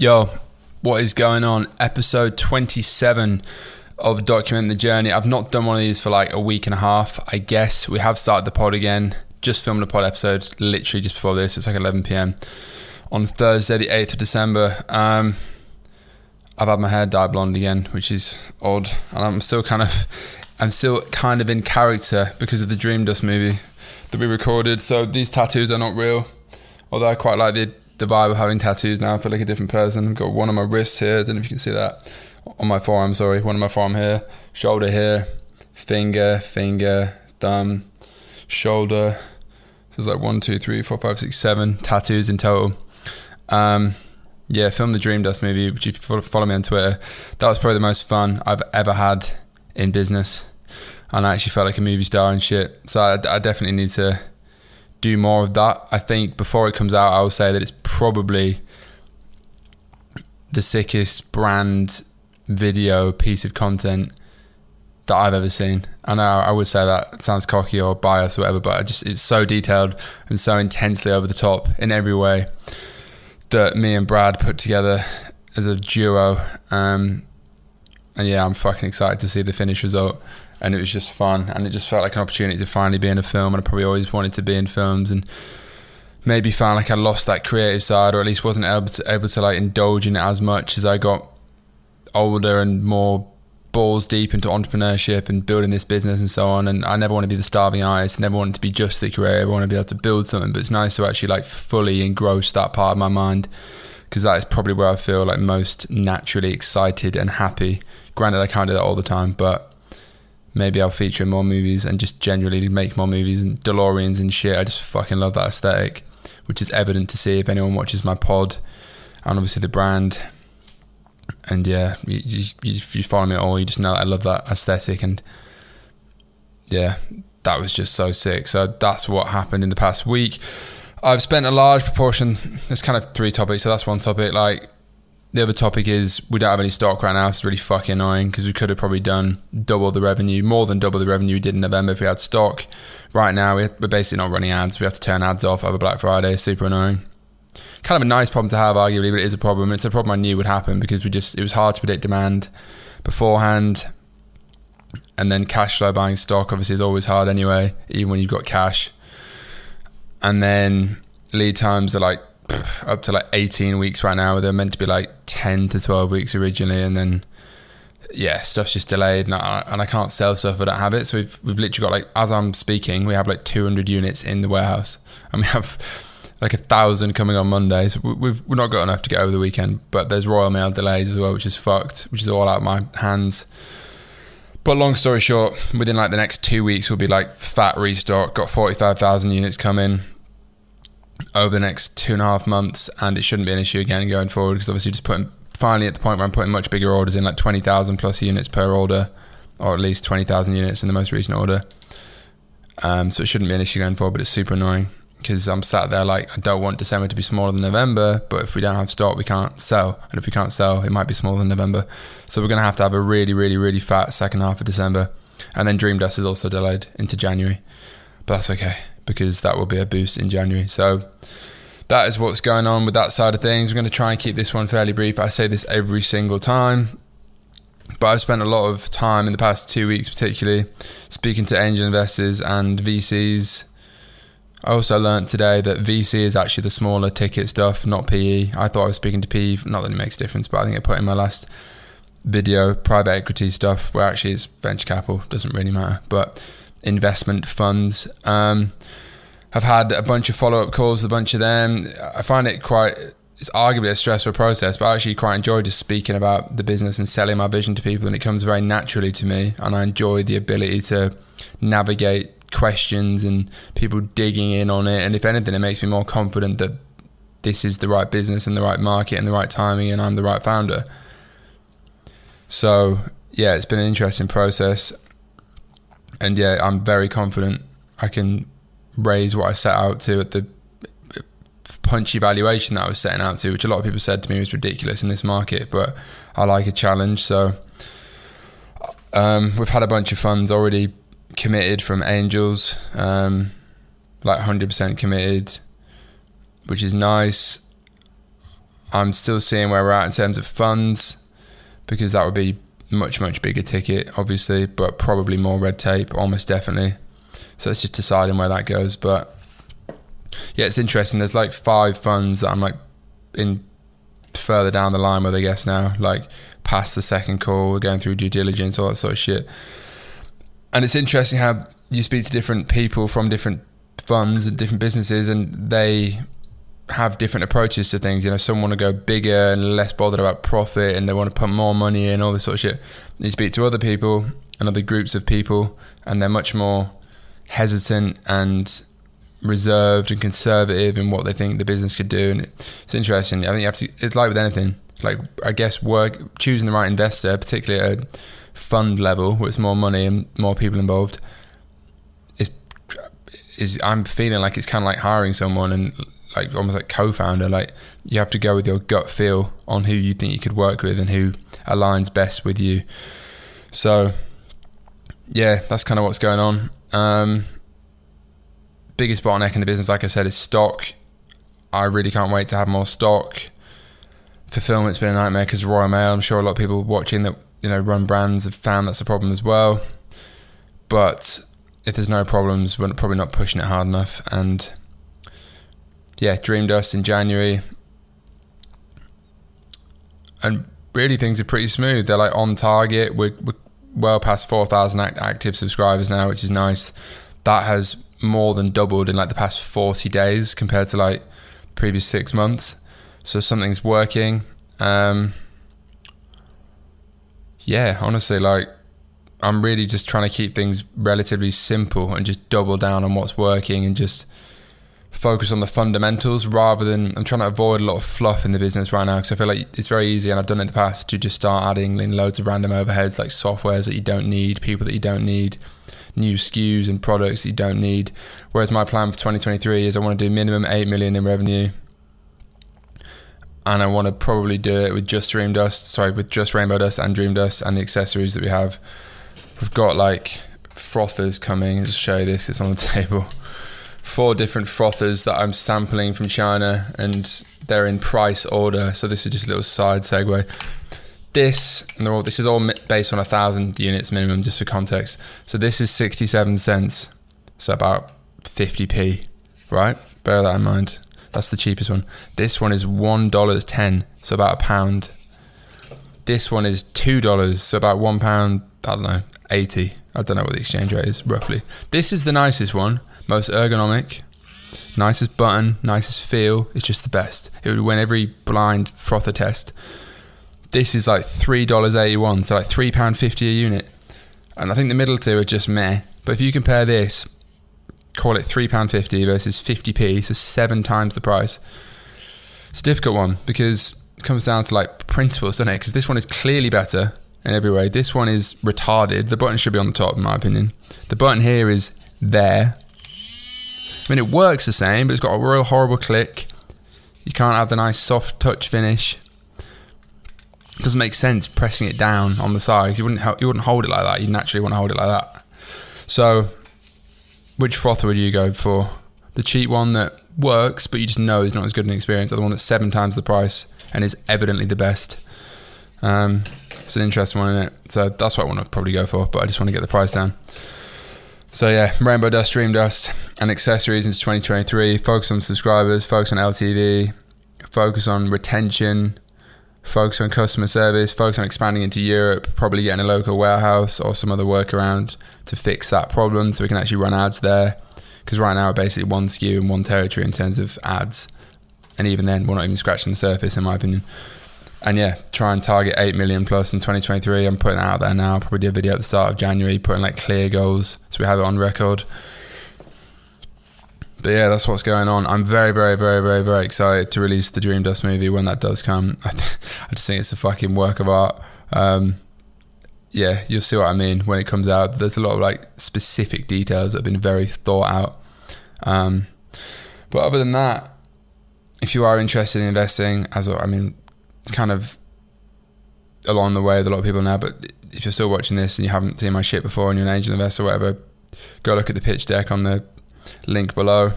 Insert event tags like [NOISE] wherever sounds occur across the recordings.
Yo, what is going on? Episode 27 of Document the Journey. I've not done one of these for like a week and a half, I guess. We have started the pod again. Just filmed a pod episode literally just before this. It's like 11 p.m. on Thursday, the 8th of December. Um, I've had my hair dyed blonde again, which is odd. And I'm still kind of, I'm still kind of in character because of the Dream Dust movie that we recorded. So these tattoos are not real. Although I quite like the the vibe of having tattoos now. I feel like a different person. I've got one on my wrist here. I don't know if you can see that. On my forearm, sorry. One on my forearm here. Shoulder here. Finger, finger, thumb, shoulder. So it's like one, two, three, four, five, six, seven tattoos in total. Um, yeah, film the Dream Dust movie, which you follow me on Twitter. That was probably the most fun I've ever had in business. And I actually felt like a movie star and shit. So I, I definitely need to do more of that. I think before it comes out, I will say that it's probably the sickest brand video piece of content that I've ever seen. I know I would say that sounds cocky or biased or whatever, but I just it's so detailed and so intensely over the top in every way that me and Brad put together as a duo. Um, and yeah, I'm fucking excited to see the finished result and it was just fun and it just felt like an opportunity to finally be in a film and I probably always wanted to be in films and maybe found like I lost that creative side or at least wasn't able to able to like indulge in it as much as I got older and more balls deep into entrepreneurship and building this business and so on and I never want to be the starving artist never wanted to be just the creative I want to be able to build something but it's nice to actually like fully engross that part of my mind because that is probably where I feel like most naturally excited and happy. Granted I can't do that all the time but maybe I'll feature in more movies and just generally make more movies and DeLoreans and shit. I just fucking love that aesthetic, which is evident to see if anyone watches my pod and obviously the brand. And yeah, you, you, if you follow me at all, you just know that I love that aesthetic. And yeah, that was just so sick. So that's what happened in the past week. I've spent a large proportion, there's kind of three topics. So that's one topic. Like, the other topic is we don't have any stock right now. It's really fucking annoying because we could have probably done double the revenue, more than double the revenue we did in November if we had stock. Right now, we're basically not running ads. We have to turn ads off over Black Friday. Super annoying. Kind of a nice problem to have, arguably, but it is a problem. It's a problem I knew would happen because we just it was hard to predict demand beforehand, and then cash flow buying stock obviously is always hard anyway, even when you've got cash. And then lead times are like up to like 18 weeks right now. They're meant to be like 10 to 12 weeks originally, and then yeah, stuff's just delayed, and I, and I can't sell stuff I don't have it. So we've we've literally got like as I'm speaking, we have like 200 units in the warehouse, and we have like a thousand coming on Monday. So we've we're not got enough to get over the weekend, but there's Royal Mail delays as well, which is fucked, which is all out of my hands. But long story short, within like the next two weeks, we'll be like fat restock. Got 45,000 units coming over the next two and a half months, and it shouldn't be an issue again going forward because obviously just putting finally at the point where I'm putting much bigger orders in, like twenty thousand plus units per order, or at least twenty thousand units in the most recent order. Um, so it shouldn't be an issue going forward, but it's super annoying because I'm sat there like I don't want December to be smaller than November, but if we don't have stock, we can't sell, and if we can't sell, it might be smaller than November. So we're gonna have to have a really, really, really fat second half of December, and then Dream Dust is also delayed into January, but that's okay because that will be a boost in January. So that is what's going on with that side of things. We're going to try and keep this one fairly brief. I say this every single time. But I've spent a lot of time in the past two weeks, particularly speaking to angel investors and VCs. I also learned today that VC is actually the smaller ticket stuff, not PE. I thought I was speaking to PE, not that it makes a difference, but I think I put in my last video private equity stuff where actually it's venture capital, doesn't really matter. But investment funds. Um, I've had a bunch of follow up calls, a bunch of them. I find it quite, it's arguably a stressful process, but I actually quite enjoy just speaking about the business and selling my vision to people. And it comes very naturally to me. And I enjoy the ability to navigate questions and people digging in on it. And if anything, it makes me more confident that this is the right business and the right market and the right timing and I'm the right founder. So, yeah, it's been an interesting process and yeah, I'm very confident I can raise what I set out to at the punchy valuation that I was setting out to, which a lot of people said to me was ridiculous in this market, but I like a challenge. So um, we've had a bunch of funds already committed from angels, um, like 100% committed, which is nice. I'm still seeing where we're at in terms of funds because that would be much much bigger ticket, obviously, but probably more red tape, almost definitely. So it's just deciding where that goes. But yeah, it's interesting. There's like five funds that I'm like in further down the line with, I guess now, like past the second call, we're going through due diligence, all that sort of shit. And it's interesting how you speak to different people from different funds and different businesses, and they have different approaches to things. You know, some want to go bigger and less bothered about profit, and they want to put more money in, all this sort of shit. You speak to other people and other groups of people, and they're much more hesitant and reserved and conservative in what they think the business could do. And it's interesting. I think you have to. It's like with anything. Like I guess work choosing the right investor, particularly at a fund level where it's more money and more people involved. Is is I'm feeling like it's kind of like hiring someone and like almost like co-founder. Like you have to go with your gut feel on who you think you could work with and who aligns best with you. So yeah, that's kind of what's going on. Um, biggest bottleneck in the business, like I said, is stock. I really can't wait to have more stock. Fulfillment's been a nightmare because Royal Mail. I'm sure a lot of people watching that you know run brands have found that's a problem as well. But if there's no problems, we're probably not pushing it hard enough. And yeah, Dream Dust in January, and really things are pretty smooth. They're like on target. We're, we're well past 4,000 active subscribers now, which is nice. That has more than doubled in like the past 40 days compared to like previous six months. So something's working. Um, yeah, honestly, like I'm really just trying to keep things relatively simple and just double down on what's working and just focus on the fundamentals rather than I'm trying to avoid a lot of fluff in the business right now because I feel like it's very easy and I've done it in the past to just start adding in loads of random overheads like softwares that you don't need, people that you don't need, new SKUs and products that you don't need. Whereas my plan for 2023 is I want to do minimum 8 million in revenue. And I want to probably do it with just Dream Dust, sorry, with just Rainbow Dust and Dream Dust and the accessories that we have. We've got like frothers coming. I'll just show you this, it's on the [LAUGHS] table four different frothers that I'm sampling from China, and they're in price order. So this is just a little side segue. This and all, this is all based on a thousand units minimum, just for context. So this is sixty-seven cents, so about fifty p, right? Bear that in mind. That's the cheapest one. This one is one dollars ten, so about a pound. This one is two dollars, so about one pound. I don't know, eighty. I don't know what the exchange rate is roughly. This is the nicest one most ergonomic, nicest button, nicest feel. It's just the best. It would win every blind frother test. This is like three dollars eighty one, so like three pound fifty a unit. And I think the middle two are just meh. But if you compare this, call it three pound fifty versus fifty p, so seven times the price. It's a difficult one because it comes down to like principles, doesn't it? Because this one is clearly better in every way. This one is retarded. The button should be on the top, in my opinion. The button here is there, I mean, it works the same, but it's got a real horrible click. You can't have the nice soft touch finish. It doesn't make sense pressing it down on the sides. You wouldn't you wouldn't hold it like that. You naturally want to hold it like that. So, which frother would you go for? The cheap one that works, but you just know is not as good an experience, or the one that's seven times the price and is evidently the best. Um, it's an interesting one, isn't it? So that's what I want to probably go for, but I just want to get the price down. So yeah, Rainbow Dust, Dream Dust, and accessories into 2023. Focus on subscribers, focus on LTV, focus on retention, focus on customer service, focus on expanding into Europe, probably getting a local warehouse or some other workaround to fix that problem so we can actually run ads there. Because right now we're basically one SKU and one territory in terms of ads. And even then, we're not even scratching the surface, in my opinion and yeah, try and target 8 million plus in 2023. I'm putting that out there now. Probably do a video at the start of January, putting like clear goals so we have it on record. But yeah, that's what's going on. I'm very, very, very, very, very excited to release the Dream Dust movie when that does come. [LAUGHS] I, just think it's a fucking work of art. Um, yeah, you'll see what I mean when it comes out. There's a lot of like specific details that have been very thought out. Um, but other than that, if you are interested in investing, as I mean, kind of along the way with a lot of people now. But if you're still watching this and you haven't seen my shit before and you're an angel investor or whatever, go look at the pitch deck on the link below.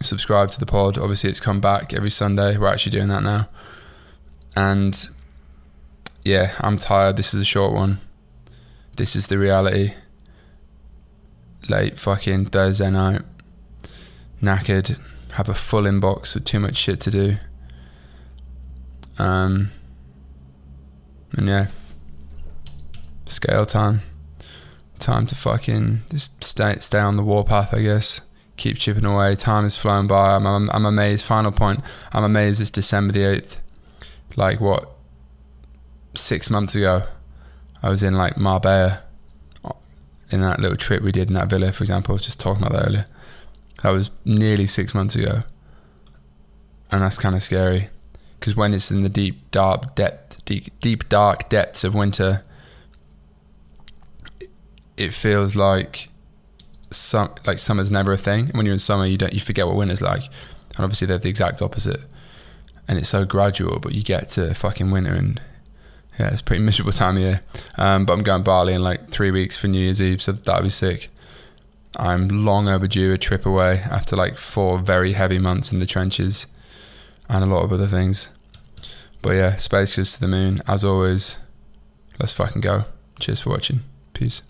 subscribe to the pod. Obviously, it's come back every Sunday. We're actually doing that now. And yeah, I'm tired. This is a short one. This is the reality. Late fucking Thursday night. Knackered. Have a full inbox with too much shit to do. Um, and yeah, scale time. Time to fucking just stay stay on the warpath, I guess. Keep chipping away. Time has flown by. I'm, I'm, I'm amazed. Final point. I'm amazed. It's December the eighth. Like what? Six months ago, I was in like Marbella, in that little trip we did in that villa. For example, I was just talking about that earlier. That was nearly six months ago, and that's kind of scary because when it's in the deep dark depth, deep, deep dark depths of winter, it feels like some like summer's never a thing. When you're in summer, you don't you forget what winter's like, and obviously they're the exact opposite. And it's so gradual, but you get to fucking winter, and yeah, it's pretty [LAUGHS] miserable time of year. Um, but I'm going Bali in like three weeks for New Year's Eve, so that'll be sick. I'm long overdue a trip away after like four very heavy months in the trenches and a lot of other things. But yeah, space goes to the moon. As always, let's fucking go. Cheers for watching. Peace.